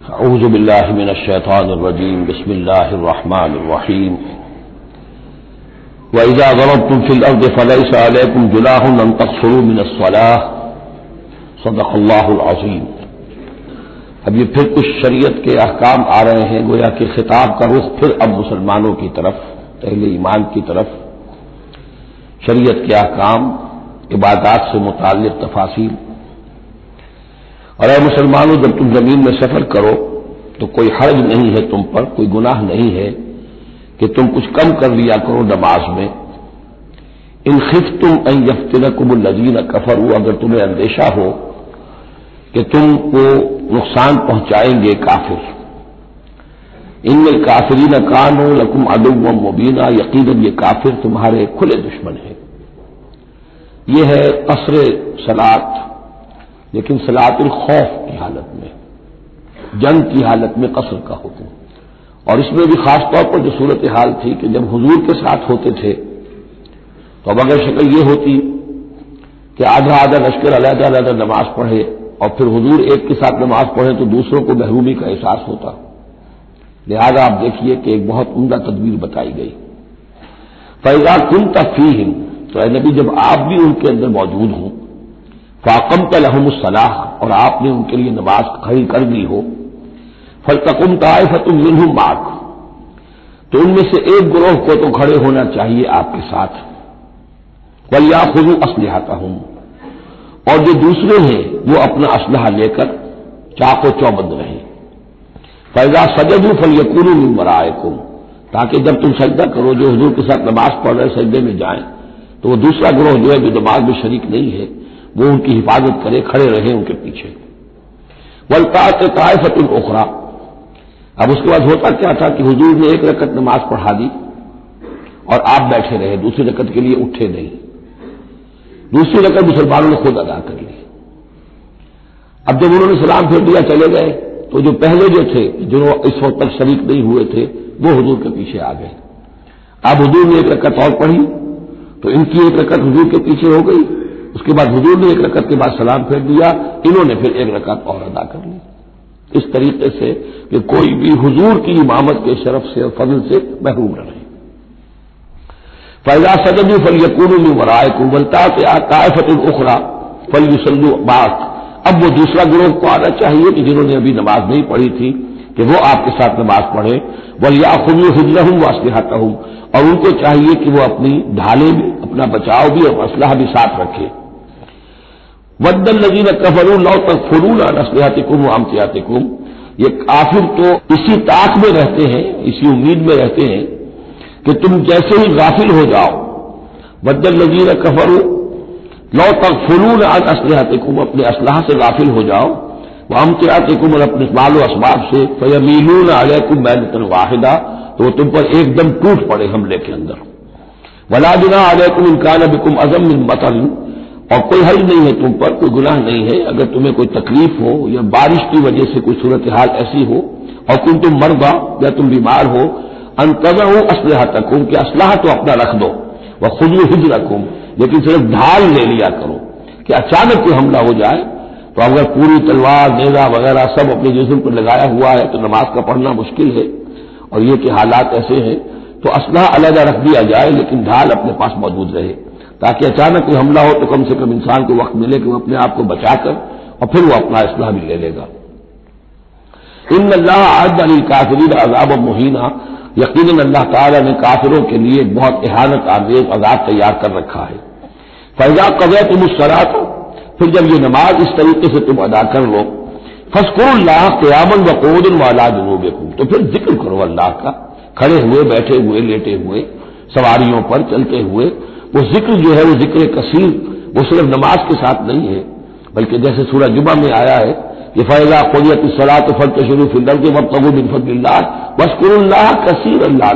अऊज़बिल्लिमिनशैतानरजीम बसमीम वैज़ा ज़रबतुम फिल अर्द फलैस अलैकुम जुनाहुन तकसरू मिन सलाह सदक़ल्लाहुल अब ये फिर कुछ शरीयत के अहकाम आ रहे हैं गोया कि खिताब का रुख फिर अब मुसलमानों की तरफ़ पहले ईमान की तरफ़ शरीयत के अहकाम इबादत से मुतल तफासिल और अः मुसलमानों, जब तुम ज़मीन में सफ़र करो तो कोई हर्ज नहीं है तुम पर, कोई गुनाह नहीं है कि तुम कुछ कम कर लिया करो नमाज़ में। इन खिफ तुम अन यफ्तिनकुम नजीन कफर हो अगर तुम्हें अंदेशा हो कि तुमको नुकसान पहुंचाएँगे काफिर। इनमें काफरीन कान हो लकुम अदुव मुबीना यकीन ये काफिर तुम्हारे खुले दुश्मन है। यह है कसर सलात। लेकिन सलातुल खौफ की हालत में, जंग की हालत में कसर का हुक्म। और इसमें भी खासतौर पर जो सूरत हाल थी कि जब हुजूर के साथ होते थे तो अब अगर शक्ल ये होती कि आधा आधा लश्कर अलहदा अलहदा नमाज़ पढ़े और फिर हुजूर एक के साथ नमाज़ पढ़े तो दूसरों को महरूमी का एहसास होता। लिहाजा आप देखिए कि एक बहुत उमदा तदबीर बताई गई। फैजा कुन तफीम तो नबी जब आप भी उनके अंदर मौजूद हों फाकम तलहमसलाह और आपने उनके लिए नमाज़ खड़ी कर दी हो। फलतकुम तायफतुम मिनहुम माक। तो उनमें से एक ग्रोह को तो खड़े होना चाहिए आपके साथ। वलिया खुजू असलहाता हूँ और जो दूसरे हैं, वो अपना असलहा लेकर चाको चौबंद रहे। फैजा सजदू फल यकून मरायकुम ताकि जब तुम सजदा करो, जो हजूर के साथ नमाज़ पढ़ रहे सजदे में जाए तो वो दूसरा ग्रोह जो है, जो नमाज़ में शरीक नहीं है वो उनकी हिफाजत करे, खड़े रहे उनके पीछे। वलता से तायफतुल उखरा। अब उसके बाद होता क्या था कि हुजूर ने एक रकत नमाज़ पढ़ा दी और आप बैठे रहे, दूसरी रकत के लिए उठे नहीं। दूसरी रकत मुसलमानों ने खुद अदा कर ली। अब जब उन्होंने सलाम फेर दिया, चले गए तो जो पहले जो थे जो इस वक्त तक शरीक नहीं हुए थे, वो हजूर के पीछे आ गए। अब हजूर ने एक रकत और पढ़ी तो इनकी एक रकत हजूर के पीछे हो गई। उसके बाद हजूर ने एक रकत के बाद सलाम फेर दिया, इन्होंने फिर एक रकत और अदा कर ली। इस तरीके से कि कोई भी हुजूर की इमामत के शरफ से और फजल से महरूम न रहे। फैजा फल यकून वराय कुबलता से आकायफत उखरा फल युसल्लु बात। अब वो दूसरा ग्रोह को आना चाहिए कि जिन्होंने अभी नमाज़ नहीं पढ़ी थी, कि वो आपके साथ नमाज़ पढ़े। वलिया खुबू हिजरहूं वास्तिहाता हूँ और उनको चाहिए कि वो अपनी ढाले भी, अपना बचाव भी और असलाह भी साथ रखें। वद्दल नजीन कफरू लौ तक फरून नस्लियातिकुम आमतियातिकुम ये काफिर तो इसी ताक में रहते हैं, इसी उम्मीद में रहते हैं कि तुम जैसे ही गाफिल हो जाओ। वद्दल नजीर कफरू लौ तक फरून असलियातिकुम अपने असलाह से गाफिल हो जाओ। वह अमतियातिकुम और अपने मालो असबाब से फयमीलून अलैकुम मैनतन वाहिदा तो तुम पर एकदम टूट पड़े हमले के अंदर। वला बिना अलैकुम इनकान बिकुम अजम मतन और कोई हल नहीं है तुम पर, कोई गुनाह नहीं है। अगर तुम्हें कोई तकलीफ़ हो या बारिश की वजह से कोई सूरत हाल ऐसी हो और तुम तुम मरगा या तुम बीमार हो अंतजा हो असलहा तकुम कि असलाह तो अपना रख दो। वह खुद में हिज रखूम लेकिन सिर्फ़ ढाल ले लिया करो कि अचानक कोई हमला हो जाए। तो अगर पूरी तलवार, नेजा वगैरह सब अपने जिसम पर लगाया हुआ है तो नमाज़ का पढ़ना मुश्किल है। और ये कि हालात ऐसे हैं तो असलाह अलहदा रख दिया जाए, लेकिन ढाल अपने पास मौजूद रहे। ताकि अचानक कोई हमला हो तो कम से कम इंसान को वक्त मिले कि वो अपने आप को बचाकर और फिर वो अपना इसलाह भी ले लेगा। इन अल्लाह आज अली काफरीन अजाब मुहीना। यकीन अल्लाह ताला ने काफिरों के लिए बहुत एहानत आवेज आज़ाद तैयार कर रखा है। फैजा कदे तुम उस तो फिर जब ये नमाज़ इस तरीके से तुम अदा कर लो फसकुल्लाह क्यामन वकोदन वाला जुनूबेकुम। तो फिर ज़िक्र करो अल्लाह का। खड़े हुए, बैठे हुए, लेटे हुए, सवारियों पर चलते हुए वो ज़िक्र जो है, वो ज़िक्र कसीर, वो सिर्फ़ नमाज़ के साथ नहीं है, बल्कि जैसे सूरज जुबा में आया है, कि फैजा खोदियत सलाह तो फल तशरू फ़िल्म के वक्त तगु बिन बसकुल्लाह कसीर अल्लाह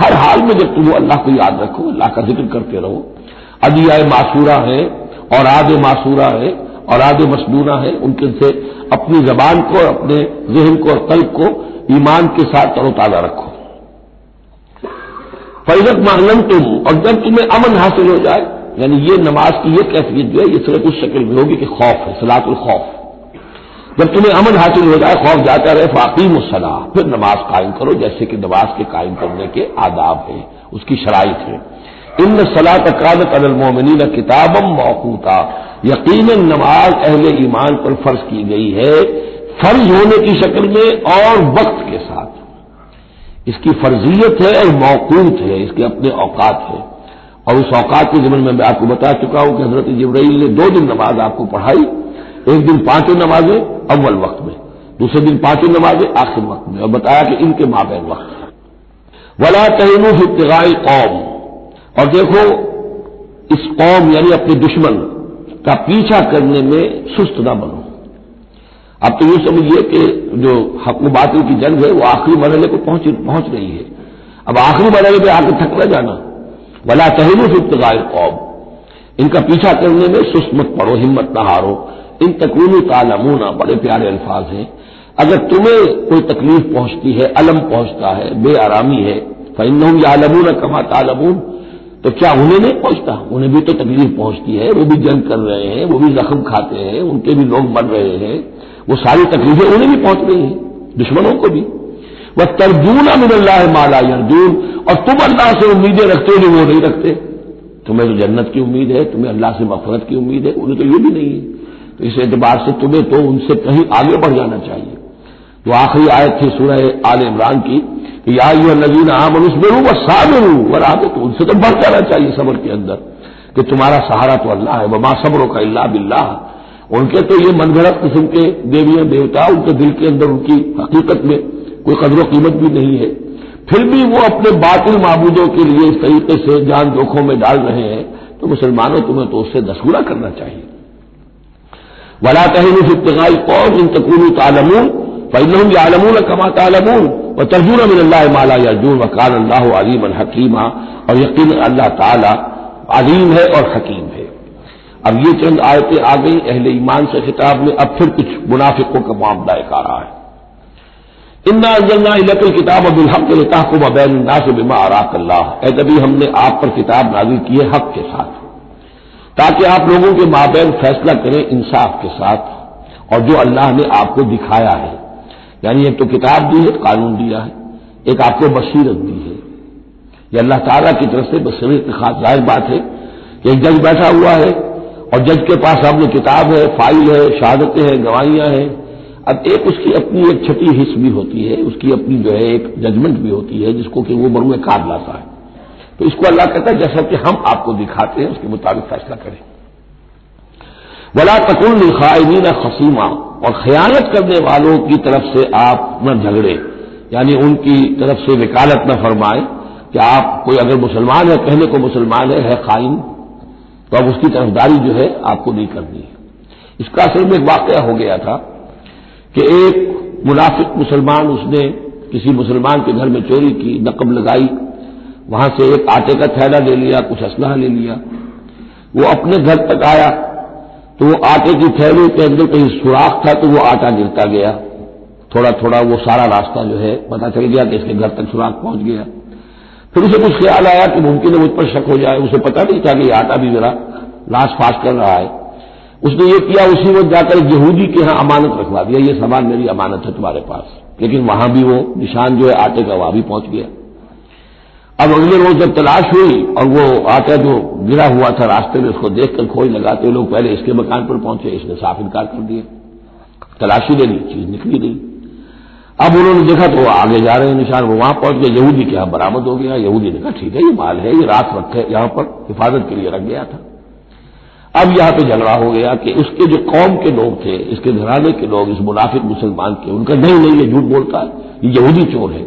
हर हाल में जब तुम अल्लाह को याद रखो, अल्लाह का ज़िक्र करते रहो अदिया मासूरा है और आद मासूरा है और आद मसनूना है, उनके से अपनी जबान को, अपने जहन को और कल्ब को ईमान के साथ तरोताजा रखो। फैजत मानम तुम, और जब तुम्हें अमन हासिल हो जाए, यानी ये नमाज़ की ये कैफियत जो है, ये सिर्फ़ उस शक्ल में होगी कि खौफ है, सलातुल खौफ। जब तुम्हें अमन हासिल हो जाए, खौफ जाता रहे, फाकीम सलाह, फिर नमाज़ कायम करो, जैसे कि नमाज़ के कायम करने के आदाब है, उसकी शराइ है। इन सलात कादत अलमोमिन किताबम मौकूता यकीन नमाज़ अहले ईमान पर फ़र्ज़ की गई है, फ़र्ज़ होने की शक्ल में और वक्त के साथ। इसकी फर्जियत है और मौकूत है, इसके अपने औकात है। और उस औकात के जिम्मे में मैं आपको बता चुका हूँ कि हज़रत जबराइल ने दो दिन नमाज़ आपको पढ़ाई, एक दिन पाँचों नमाजें अव्वल वक्त में, दूसरे दिन पाँचों नमाजें आखिर वक्त में, और बताया कि इनके माबेन वक्त वला तहनू फितगाई कौम। और देखो, इस कौम यानी अपने दुश्मन का पीछा करने में सुस्त न बनो। अब तो यूँ समझिए कि जो हक बातिल की जंग है, वो आखिरी मरहले को पहुँच पहुँच रही है। अब आखिरी मरहले पे आकर थक न जाना। वला तहलू फिफ्तगाय कौम। इनका पीछा करने में सुस्त मत पड़ो, हिम्मत न हारो। इन तकूनी तालमूना बड़े प्यारे अल्फाज हैं। अगर तुम्हें कोई तकलीफ़ पहुँचती है, अलम पहुँचता है, बेआरामी है फ़ैन या आलमून कमा तालमून तो क्या उन्हें नहीं पहुँचता? उन्हें भी तो तकलीफ़ पहुँचती है। वो भी जंग कर रहे हैं, वो भी जख्म खाते हैं, उनके भी लोग मर रहे हैं। वो सारी तकलीफें उन्हें भी पहुँच गई हैं, दुश्मनों को भी। वह तरजूना मिनल्ला माला अर्जुन और तुम अल्लाह से उम्मीदें रखते हो वो नहीं रखते। तुम्हें तो जन्नत की उम्मीद है, तुम्हें अल्लाह से मफरत की उम्मीद है, उन्हें तो ये भी नहीं है। तो इस एतबार से तुम्हें तो उनसे कहीं आगे बढ़ जाना चाहिए। तो आखिरी आयत थी सूरह आल इमरान की, कि या यू नजीन आमनुस्मरू व साबिरू वर आगे तो उनसे तो बढ़ जाना चाहिए सबर के अंदर, कि तुम्हारा सहारा तो अल्लाह है, वमा सब्रों का इल्ला बिल्लाह। उनके तो ये मनगढ़ंत किस्म के देवियाँ देवता उनके दिल के अंदर उनकी हकीकत में कोई कदर कीमत भी नहीं है। फिर भी वो अपने बातिल मबूदों के लिए इस तरीके से जान जोखों में डाल रहे हैं तो मुसलमानों तुम्हें तो उससे दसगुना करना चाहिए। वला तहनु फितगाई कौम इन तकून तालमून फ़ैलहम यालमून कमा तालमून, व तर्जुन मिल्ला माला यर्जून वकान अल्लाह अलीमन हकीमा, और यकीन अल्लाह ताला अलीम है और हकीम। अब ये चंद आयतें आ गई, अहले ईमान से खिताब में, अब फिर कुछ मुनाफिकों का मामला एक आ रहा है। इन्ना अंजलना इलकल किताब अबिलहक के लिताको बैन से बिमा आराक अल्लाह। तभी हमने आप पर किताब नाजिल की है हक के साथ। ताकि आप लोगों के माबैन फैसला करें इंसाफ के साथ, और जो अल्लाह ने आपको दिखाया है। यानी एक तो किताब दी है, कानून दिया है, एक आपको बसीरत दी है। यह अल्लाह ताला की तरफ़ से बसीरत खास ज़ाहिर बात है कि एक जज बैठा हुआ है और जज के पास सामने किताब है फ़ाइल है शहादतें हैं गवाहियाँ हैं। अब एक उसकी अपनी एक छठी हिस्स भी होती है उसकी अपनी जो है एक जजमेंट भी होती है जिसको कि वो बरुए काट लाता है। तो इसको अल्लाह कहता है जैसा कि हम आपको दिखाते हैं उसके मुताबिक फैसला करें। वला तकुल खाइमीन खसीमा और खयानत करने वालों की तरफ़ से आप न झगड़े यानी उनकी तरफ़ से वकालत न फरमाए कि आप कोई अगर मुसलमान है कहने को मुसलमान है, है खाइन तो अब उसकी तरफदारी जो है आपको नहीं करनी है। इसका असल में एक वाकया हो गया था कि एक मुनाफिक मुसलमान उसने किसी मुसलमान के घर में चोरी की नकब लगाई। वहाँ से एक आटे का थैला ले लिया, कुछ असलहा ले लिया। वो अपने घर तक आया तो वो आटे की थैली के अंदर कहीं सुराख था तो वो आटा गिरता गया। थोड़ा थोड़ा वो सारा रास्ता जो है पता चल गया कि इसके घर तक सुराख पहुँच गया। फिर उसे कुछ ख्याल आया कि मुमकिन है मुझ पर शक हो जाए। उसे पता नहीं था कि आटा भी मेरा लाश फाश कर रहा है। उसने ये किया, उसी वक्त जाकर यहूदी के यहाँ अमानत रखवा दिया। ये सामान मेरी अमानत है तुम्हारे पास। लेकिन वहाँ भी वो निशान जो है, आटे का वहाँ भी पहुँच गया। अब अगले रोज जब तलाश हुई और वो आटा जो गिरा हुआ था रास्ते में, उसको देखकर खोज लगाते लोग पहले इसके मकान पर पहुँचे। इसने साफ़ इनकार कर दिया। तलाशी ले ली, चीज़ निकली नहीं। अब उन्होंने देखा तो आगे जा रहे हैं, निशान वो वहाँ पहुँच गए। यहूदी के यहाँ बरामद हो गया। यहूदी ने कहा, ठीक है, ये माल है, ये रात रखे यहाँ पर हिफाजत के लिए रख गया था। अब यहाँ पे झगड़ा हो गया कि उसके जो कौम के लोग थे, इसके घराने के लोग, इस मुनाफिक मुसलमान के, उनका नहीं नहीं, ये झूठ बोलता है, ये यहूदी चोर है।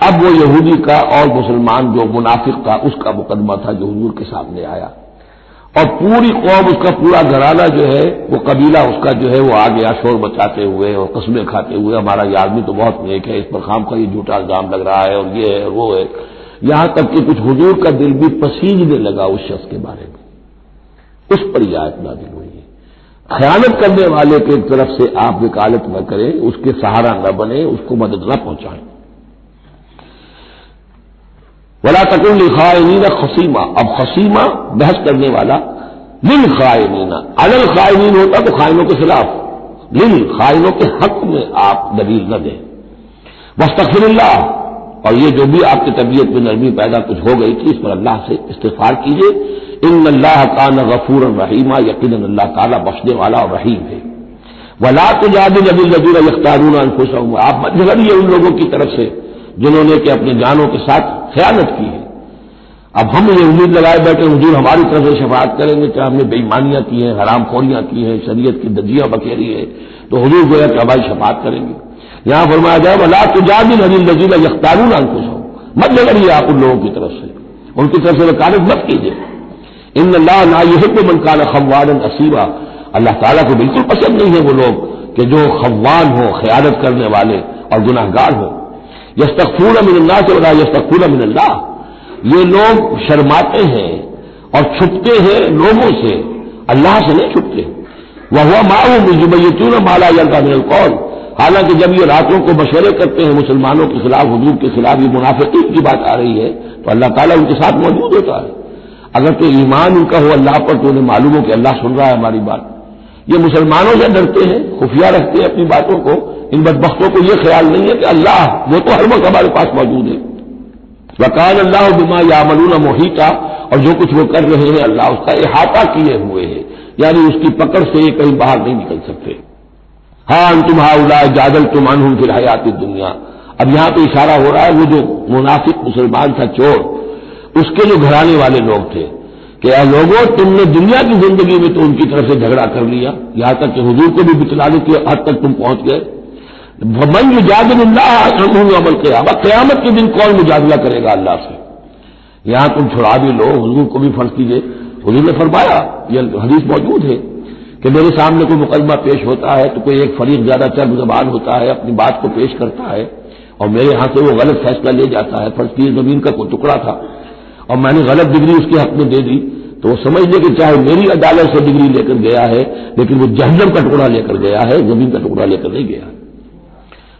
अब वो यहूदी का और मुसलमान जो मुनाफिक था, उसका मुकदमा था जो हजूर के सामने आया। और पूरी कौम उसका पूरा घराना जो है, वो कबीला उसका जो है, वो आ गया शोर बचाते हुए और कस्में खाते हुए, हमारा ये आदमी तो बहुत नेक है, इस पर खाम का ये झूठा इल्ज़ाम लग रहा है और ये है, वो है। यहाँ तक कि कुछ हुजूर का दिल भी पसीजने लगा उस शख्स के बारे में। उस पर यह आयत नाजिल हुई है। खयानत करने वाले के तरफ़ से आप वकालत न करें, उसके सहारा न बने, उसको मदद न पहुंचाएँ। वला तकुल खायनीना खसीमा। अब खसीमा बहस करने वाला लिल खायनीना। अलल खायनीन होता तो खाइनों के खिलाफ। लिल खाइनों के हक में आप दलील न दें। वस्तफिल्ला और ये जो भी आपकी तबीयत में नरमी पैदा कुछ हो गई थी, इस पर अल्लाह से इस्तेफार कीजिए। इन अल्लाह का न गफूर रहीमा। यकीन अल्लाह ताला बख्शने वाला और रहीम है। वला तो जादिल नबी नबीर यख्तारून खुश आप मत झगड़िए उन लोगों की तरफ़ से, जिन्होंने कि अपने जानों के साथ खयानत की है। अब हम ये उम्मीद लगाए बैठे हजूर हमारी तरफ़ से शफात करेंगे कि हमने बेईमानियाँ की हैं हराम खोरियाँ की हैं, शरीयत की दजियाँ बखेरी है तो हजूर गोया कि हमारी शफात करेंगे। यहाँ फरमाया जाए, वला तुजाबिन अली नजीला यख्तारून अंकुश हो मत लड़िए आप उन लोगों की तरफ़ से। उनकी तरफ़ से वकालत मत कीजिए। इन अल्लाह ना यह को मनकान खवान असीबा। अल्लाह ताला को बिल्कुल पसंद नहीं है वो लोग कि जो खवान हो, ख्यालत करने वाले और गुनाहगार हो। यस्तकफून मिनल्ला से बता यस्तकफून मिनल्ला ये लोग शर्माते हैं और छुपते हैं लोगों से। अल्लाह से नहीं छुपते। वह हुआ माऊ मुजुबैतून माला यलका मिनल कौन हालाँकि जब ये रातों को मशवरे करते हैं मुसलमानों के खिलाफ हजूर के खिलाफ ये मुनाफिकीन की बात आ रही है तो अल्लाह ताला उनके साथ मौजूद होता है। अगर तो ईमान उनका हो अल्लाह पर तो उन्हें मालूम हो कि अल्लाह सुन रहा है हमारी बात। ये मुसलमानों से डरते हैं, खुफिया रखते हैं अपनी बातों को इन बदबख्तों को यह ख्याल नहीं है कि अल्लाह, वो तो हर वक्त हमारे पास मौजूद है। वकान अल्लाह बिमा यामलून मोहिता, और जो कुछ वो कर रहे हैं, अल्लाह उसका अहाता किए हुए हैं। यानी उसकी पकड़ से ये कहीं बाहर नहीं निकल सकते। हाँ तुम उला जादल तुम अनहुम फिर हयाती दुनिया। अब यहाँ पर इशारा हो रहा है, वो जो मुनाफिक मुसलमान था चोर, उसके जो घराने वाले लोग थे, कि लोगों, तुमने दुनिया की ज़िंदगी में तो उनकी तरफ़ से झगड़ा कर लिया। यहाँ तक कि हजूर को भी बितलाने की हद तक तुम पहुँच गए। मन अमल क्यामत। क्यामत के दिन कौन मुजादला करेगा अल्लाह से? यहाँ तुम छुड़ा भी लो हजूर को भी फ़र्ज़ कीजिए। हजूर ने फरमाया यह हदीस मौजूद है कि मेरे सामने कोई मुकदमा पेश होता है तो कोई एक फरीक ज़्यादा चर्म जबान होता है, अपनी बात को पेश करता है और मेरे यहाँ से वो गलत फैसला ले जाता है। फ़र्ज़ की ज़मीन का कोई टुकड़ा था और मैंने गलत डिग्री उसके हक में दे दी तो वो समझ ले कि चाहे मेरी अदालत से डिग्री लेकर गया है, लेकिन वो जहनम का टुकड़ा लेकर गया है, ज़मीन का टुकड़ा लेकर नहीं गया। है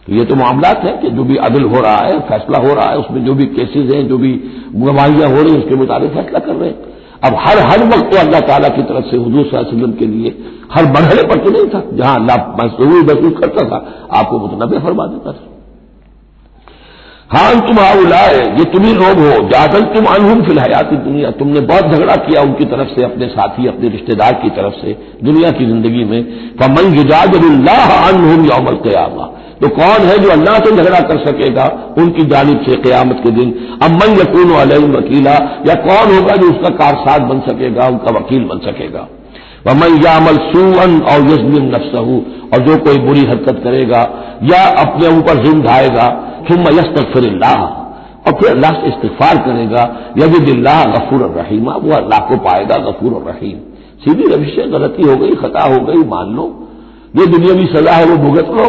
ये तो मामला है कि जो भी अदल हो रहा है, फैसला हो रहा है, उसमें जो भी केसेज हैं, जो भी गवाहियाँ हो रही हैं, उसके मुताबिक फैसला कर रहे हैं। अब हर हर वक्त तो अल्लाह ताला की तरफ़ से हजूर वसल्लम के लिए हर मरहले पर तो नहीं था, जहाँ अल्लाह महसूस महसूस करता था, आपको मुतनबे फरमा देता था। हाँ तुम आउलाए ये तुम्ही लोग हो। जादल तुम अनहुम फिल हयाती दुनिया। तुमने बहुत झगड़ा किया उनकी तरफ़ से, अपने साथी, अपने रिश्तेदार की तरफ़ से, दुनिया की ज़िंदगी में। फमन युजादुल्लाह अनहुम यौमल कयामा। तो कौन है जो अल्लाह से झगड़ा कर सकेगा उनकी जानब से क्यामत के दिन? अब मन यकून अलैम वकीला। या कौन होगा जो उसका कारसाद बन सकेगा, उनका वकील बन सकेगा? मैं यामल सुअन और यजमिन नफसहू और जो कोई बुरी हरकत करेगा या अपने ऊपर जुम ढाएगा तुम यस्तफिर और फिर अल्लाह से इस्तफार करेगा यदि दिल्लाह गफूर और रहीमा वो अल्लाह को पाएगा गफूर और रहीम सीधी रविश गलती हो गई खता हो गई मान लो ये दुनियावी सजा है वो भुगत लो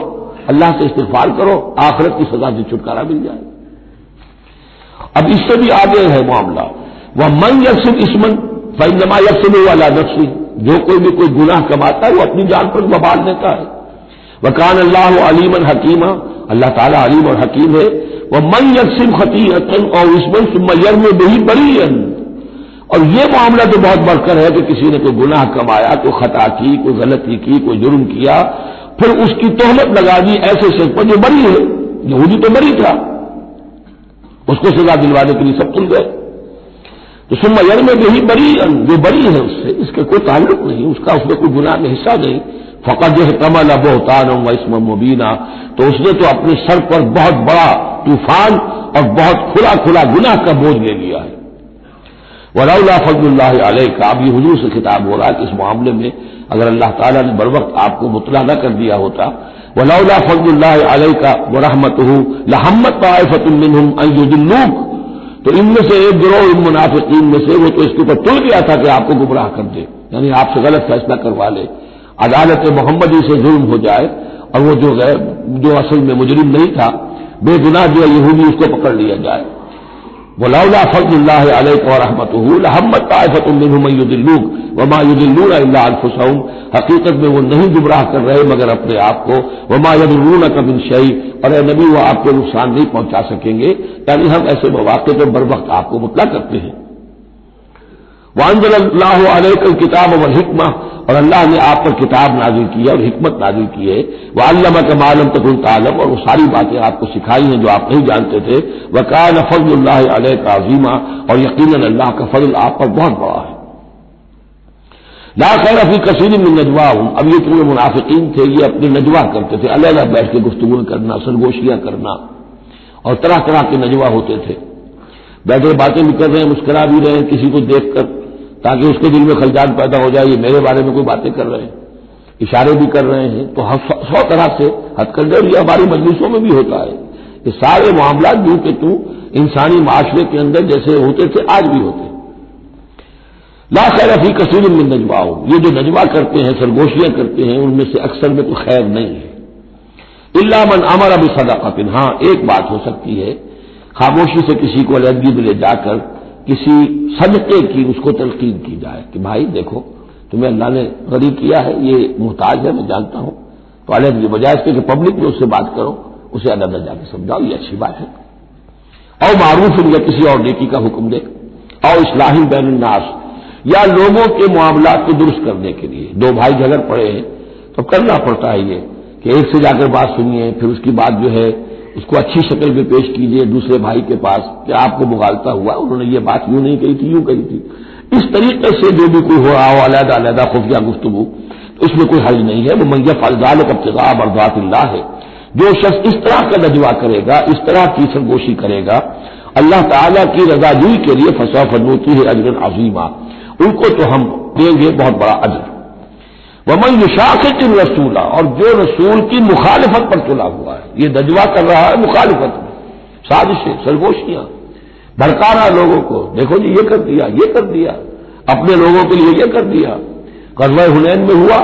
अल्लाह से इस्तेफार करो आखिरत की सजा से छुटकारा मिल जाए अब इससे भी आगे है मामला वह मन यकसिब इसमन फैनमा यकसिब वाला नफसी जो कोई भी कोई गुनाह कमाता है, वो अपनी जान पर बबाल देता है। वकान अल्लाह अलीमन हकीमा, अल्लाह ताला अलीम और हकीम है। वह मन यकसिब खतीअतन और इसमन सुमैर में बही बड़ी और ये मामला तो बहुत बढ़कर है कि किसी ने कोई गुनाह कमाया, कोई खता की, कोई गलती की, कोई जुर्म किया, फिर उसकी तोहमत लगा दी ऐसे शख्स पर जो बरी है। यहूदी तो बरी था। उसको सजा दिलवाने के लिए सब तुल गए। तो सुमयर में भी बरी जो बरी है उससे, इसके कोई ताल्लुक नहीं, उसका उसमें कोई गुनाह में हिस्सा नहीं। फ़कत कमल अबोतान व इसम मुबीना। तो उसने तो अपने सर पर बहुत बड़ा तूफ़ान और बहुत खुला खुला गुनाह का बोझ ले लिया है। वलाउला फजल्ला का अब ये हजूर से खिताब हो रहा है कि इस मामले में अगर अल्लाह ताला ने बर वक्त आपको मुतला न कर दिया होता वलाउला फजल्ला का व रहमत लहमत तायफतमिन अयुदिल्लूक तो इनमें से एक गिरोह इन मुनाफिकीन में से वो तो इसके ऊपर तुल गया था कि आपको गुमराह कर दे। यानी आपसे गलत फैसला करवा ले। अदालत मोहम्मदी से जुर्म हो जाए और वो जो है, जो असल में मुजरिम नहीं था, बेगुनाह जो यहूदी उसको पकड़ लिया जाए। वलाउला फजल्ला रहमत हमत तायफतुल्लूक वमा युदिल्लून अल्लाफुसम हकीकत में वो नहीं गुमराह कर रहे मगर अपने आप को। वमा यदुल्लून कबिन शई। और नबी, वो आपको नुकसान नहीं पहुँचा सकेंगे। यानी हम ऐसे मौके पर बर वक्त आपको मुतला करते हैं। वानजल किताब हिकमा। और अल्लाह ने आप पर किताब नाजिल की है और हिकमत नाजिल की है। वह अल्लाह का मालम तकुल तालम, और वो सारी बातें आपको सिखाई हैं जो आप नहीं जानते थे। वकान फजल्ला का अजीमा, और यकीन अल्लाह का फजल आप पर बहुत बड़ा है। ला खैर अफी कसीर में नजवा हूँ अब ये पूरे मुनाफिकीन थे, ये अपने नजवा करते थे। अलग अलग बैठ के गुफ्तगु करना, सरगोशियाँ करना, और तरह तरह के नजवा होते थे। बैठे बातें भी कर रहे हैं, मुस्करा भी रहे हैं, किसी को देखकर। ताकि उसके दिल में खलजान पैदा हो जाए, ये मेरे बारे में कोई बातें कर रहे हैं, इशारे भी कर रहे हैं तो सौ तरह से हथकंडे और ये हमारी मजलिसों में भी होता है। ये सारे मामला यूँ के तू इंसानी माशरे के अंदर जैसे होते थे, आज भी होते ला खैर अफी कसीर में नजवाओ ये जो नजवा करते हैं, सरगोशियाँ करते हैं, उनमें से अक्सर में कोई खैर नहीं है। इल्ला मन अमर अभी सदाकतिन। हाँ एक बात हो सकती है, खामोशी से किसी को अलहदगी में ले जाकर किसी सदके की उसको तलकीन की जाए कि भाई देखो, तुम्हें अल्लाह ने गरीब किया है, ये मुहताज है, मैं जानता हूँ। तो अलहदगी बजाय इसके कि पब्लिक में उससे बात करो, उसे अलग जाकर समझाओ, ये अच्छी बात है। और मारूफ या किसी और नेकी का हुक्म दे। और इस्लाही बैन नाश या लोगों के मामला को दुरुस्त करने के लिए। दो भाई झगड़ पड़े हैं तो करना पड़ता है ये, कि एक से जाकर बात सुनिए, फिर उसकी बात जो है उसको अच्छी शक्ल में पेश कीजिए दूसरे भाई के पास कि आपको मुगालता हुआ, उन्होंने ये बात यूँ नहीं कही थी, यूँ कही थी। इस तरीके से जो भी कोई हो रहा हो अलहदा अलहदा, खुफिया गुफ्तगु तो इसमें कोई हर्ज नहीं है। वो मैया फलजाल कब्तगा बरदातल्ला है। जो शख्स इस तरह का नजवा करेगा, इस तरह की सरगोशी करेगा, अल्लाह ताला की रजाजूई के लिए फसा फनूती है अजरन अजीमा। उनको तो हम देंगे बहुत बड़ा अजर। वमन युशाखित रसूला, और जो रसूल की मुखालिफत पर चला हुआ है, ये दजवा कर रहा है मुखालिफत में। साजिशें सरगोशियाँ भड़का रहा लोगों को, देखो जी, ये कर दिया, ये कर दिया, अपने लोगों के लिए ये कर दिया। कस्बा हुनैन में हुआ।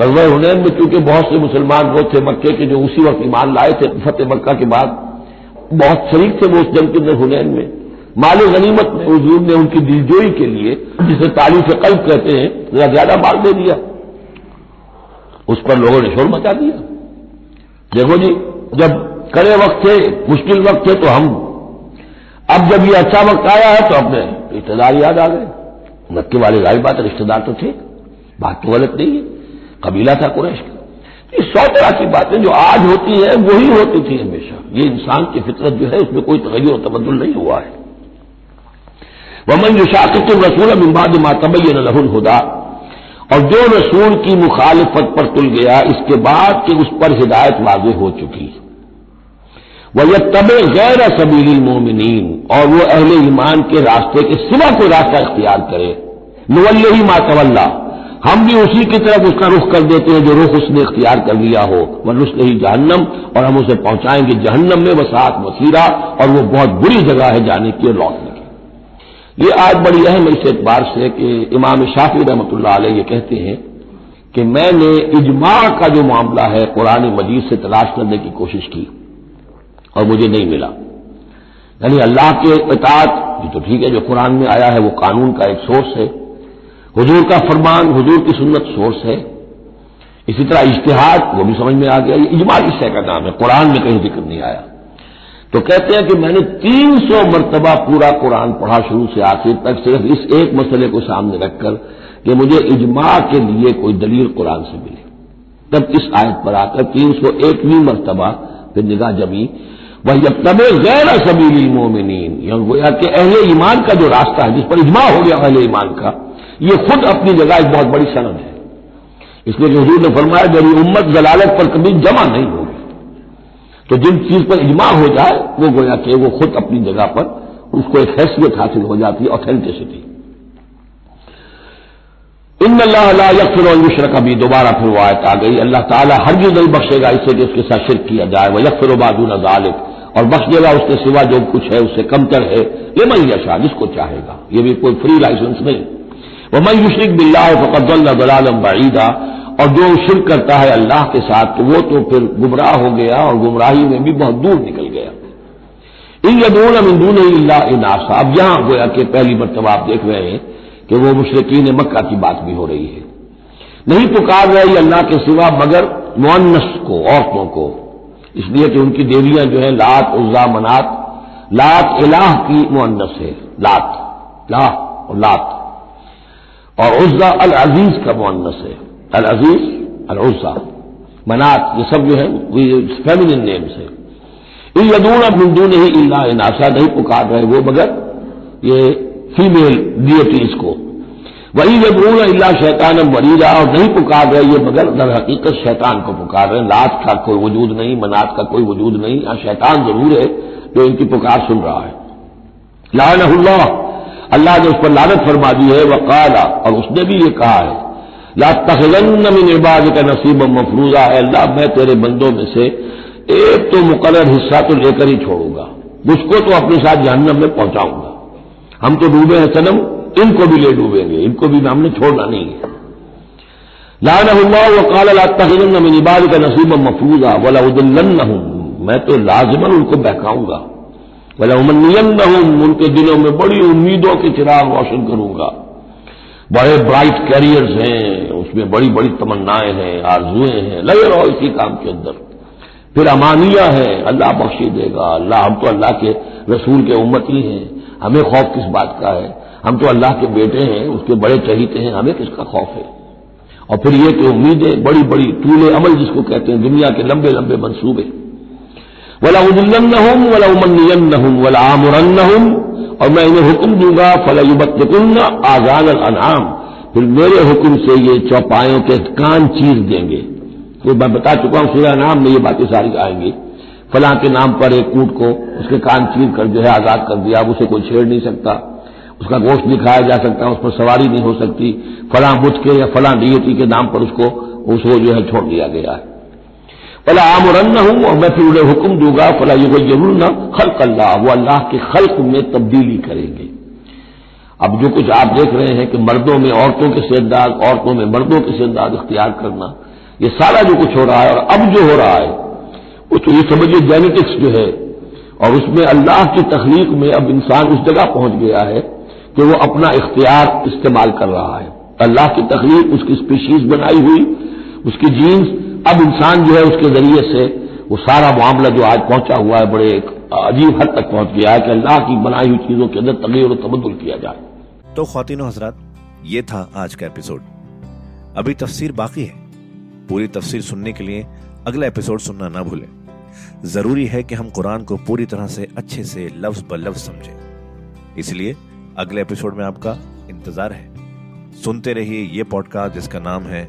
कस्बा हुनैन में चूँकि बहुत से मुसलमान वो थे मक्के के जो उसी वक्त ईमान लाए थे, फतेह मक्का के बाद, बहुत शरीक थे वो उस जंग के अंदर हुनैन में। माल गनीमत में हजूर ने उनकी दिलजोई के लिए, जिसे तारीफ़ कल्ब कहते हैं ज़्यादा माल दे दिया। उस पर लोगों ने शोर मचा दिया। देखो जी, जब कड़े वक्त थे, मुश्किल वक्त थे तो हम। अब जब ये अच्छा वक्त आया है तो अपने रिश्तेदार याद आ गए। मक्के वाले ज़ाहिर बात, रिश्तेदार तो थे। बात तो गलत नहीं है। कबीला था कुरैश का। ये सौ तरह की बातें जो आज होती है, वही होती थी हमेशा। ये इंसान की फितरत जो है उसमें कोई तगैर तबदुल नहीं हुआ है। वमन जो शाकित रसूल इम्बाद मातबैन लहुल हुदा। और जो रसूल की मुखालफत पर तुल गया, इसके बाद कि उस पर हिदायत वाज हो चुकी। वह यह तब गैर सबील मोमिन और वो अहले ईमान के रास्ते के सिवा कोई रास्ता इख्तियार करे। नवल्ले ही मातवल्ला हम भी उसी की तरफ़ उसका रुख कर देते हैं जो रुख उसने इख्तियार कर लिया हो। वह ही जहन्नम, और हम उसे पहुंचाएँगे जहन्नम में वसात वसीरा, और वो बहुत बुरी जगह है जाने की और लौटने ये आज बड़ी अहम इस एतबार से कि इमाम शाफी रहमत ये कहते हैं कि मैंने इजमा का जो मामला है कुरान मजीद से तलाश करने की कोशिश की और मुझे नहीं मिला। यानी अल्लाह के इतात ये तो ठीक है जो कुरान में आया है, वो कानून का एक सोर्स है। हुजूर का फरमान, हुजूर की सुन्नत सोर्स है। इसी तरह इश्तिहाद वो भी समझ में आ गया, ये इजमा किस का नाम है। कुरान में कहीं ज़िक्र नहीं आया। तो कहते हैं कि मैंने तीन सौ मरतबा पूरा कुरान पढ़ा शुरू से आखिर तक, सिर्फ़ इस एक मसले को सामने रखकर कि मुझे इजमा के लिए कोई दलील कुरान से मिले। तब इस आयत पर आकर तीन सौ एकवीं मरतबा फिर निगाह जमी। वह जब तब गैर सबील मोमिन गोया कि अहले ईमान का जो रास्ता है, जिस पर इजमा हो गया अहले ईमान का, ये खुद अपनी जगह एक बहुत बड़ी सनद है। इसलिए कि हजूर ने फरमाया मेरी उम्मत जलालत पर कभी जमा नहीं होगी तो जिन चीज़ पर इजमा हो जाए, वो गोया कि वो खुद अपनी जगह पर उसको एक हैसियत हासिल हो जाती है ऑथेंटिसिटी इन अल्लाह यकफिर युशर का भी दोबारा फिर वो आयत आ गई। अल्लाह ताला हर भी नहीं बख्शेगा, इससे कि उसके साथ शिरक किया जाए। वह यकफिर बाजून जालिक। और बख्श देगा उसके सिवा जो कुछ है, उससे कमतर है। ये मई यशा, जिसको चाहेगा। ये भी कोई फ्री लाइसेंस नहीं। वह मई युशरक बिल्ला फ़कदल्लाम बईदा। और जो शिर करता है अल्लाह के साथ तो वो तो फिर गुमराह हो गया और गुमराही में भी बहुत दूर निकल गया। इन यदून अमिंदून इनासा। अब यहाँ गोया कि पहली मरतबा आप देख रहे हैं कि वो मुशरकिन मक्का की बात भी हो रही है। नहीं पुकार रहे अल्लाह के सिवा मगर मुन्नस को, औरतों को। इसलिए कि उनकी देवियाँ जो है, लात, उज्जा, मनात। लात इलाह की मुन्नस है, लात। लाह और लात। और उज्जा अल अज़ीज़ का मुन्नस है। अज़ीज़ अल उज्जा मनात ये सब जो है फेमिनिन नेम्स है इन यदून बिंदू नहीं इल्ला नासा नहीं पुकार रहे वो मगर ये फीमेल डिएटीज को वही यदून इल्ला शैतान मरीजा और नहीं पुकार रहे ये मगर दर हकीकत शैतान को पुकार रहे लात का कोई वजूद नहीं मनात का कोई वजूद नहीं यहाँ शैतान ज़रूर है जो इनकी पुकार सुन रहा है लानहुल्ला अल्लाह ने उस पर लानत फरमा दी है वकाला और उसने भी ये कहा है ला तखलन मिन इबाद का नसीब मफरूजा। है अल्लाह, मैं तेरे बंदों में से एक तो मुकर हिस्सा तो लेकर ही छोड़ूँगा। मुझको तो अपने साथ जहन्नम में पहुंचाऊँगा। हम तो डूबे हैं सनम, इनको भी ले डूबेंगे। इनको भी हमने छोड़ना नहीं है। लान हुआ वो काला तहन मिन इबाद का नसीब मफरूजा। न हूँ मैं तो लाजमन उनको बहकाऊँगा। वाला उमनियन न हूँ उनके दिलों में बड़ी उम्मीदों के चिराग रोशन करूँगा। बड़े ब्राइट कैरियर्स हैं, उसमें बड़ी बड़ी तमन्नाएँ हैं, आरजुएँ हैं, लगे रहो इसी काम के अंदर। फिर अमानिया है, अल्लाह बख्शी देगा, अल्लाह, हम तो अल्लाह के रसूल के उम्मत ही हैं। हमें खौफ किस बात का है? हम तो अल्लाह के बेटे हैं, उसके बड़े चहीते हैं, हमें किसका खौफ है? और फिर ये कि उम्मीदें बड़ी बड़ी, तूले अमल जिसको कहते हैं, दुनिया के लंबे लंबे मनसूबे वला उदुल्लन वला उमनियन वला आमरन और मैं इन्हें हुक्म दूँगा फलायुबतकुन आजान अनाम फिर मेरे हुक्म से ये चौपायों के कान चीर देंगे। तो मैं बता चुका हूँ सूर्य नाम में ये बातें सारी आएँगी। फलां के नाम पर एक कूट को उसके कान चीर कर जो है आज़ाद कर दिया, अब उसे कोई छेड़ नहीं सकता। उसका गोश्त नहीं खाया जा सकता उस पर सवारी नहीं हो सकती। फलां बुझ के या फलां डीएटी के नाम पर उसको उसको जो है छोड़ दिया गया है। फला आमरन हूँ और मैं फिर उन्हें हुक्म दूँगा फला ये ज़रूर न खल्क अल्लाह वो अल्लाह के खल्क में तब्दीली करेंगे अब जो कुछ आप देख रहे हैं कि मर्दों में औरतों के सेंदाज औरतों में मर्दों के सेंदाज इख्तियार करना ये सारा जो कुछ हो रहा है और अब जो हो रहा है वो तो ये समझिए जेनेटिक्स जो है और उसमें अल्लाह की तखलीक में अब इंसान उस जगह पहुँच गया है कि वो अपना इख्तियार इस्तेमाल कर रहा है अल्लाह की तखलीक उसकी स्पीशीज बनाई हुई उसकी जीन्स अब इंसान जो है उसके ज़रिए से वो सारा मामला जो आज पहुँचा हुआ है, बड़े एक अजीब हद तक पहुँच गया है कि अल्लाह की बनाई हुई चीज़ों के अंदर तगीर और तबदुल किया जाए। तो खातिन हजरात, ये था आज का एपिसोड। अभी तफसीर बाकी है। पूरी तफसीर सुनने के लिए अगला एपिसोड सुनना ना भूलें। ज़रूरी है कि हम कुरान को पूरी तरह से अच्छे से लफ्ज ब लफ्ज समझें। इसलिए अगले एपिसोड में आपका इंतज़ार है। सुनते रहिए ये पॉडकास्ट जिसका नाम है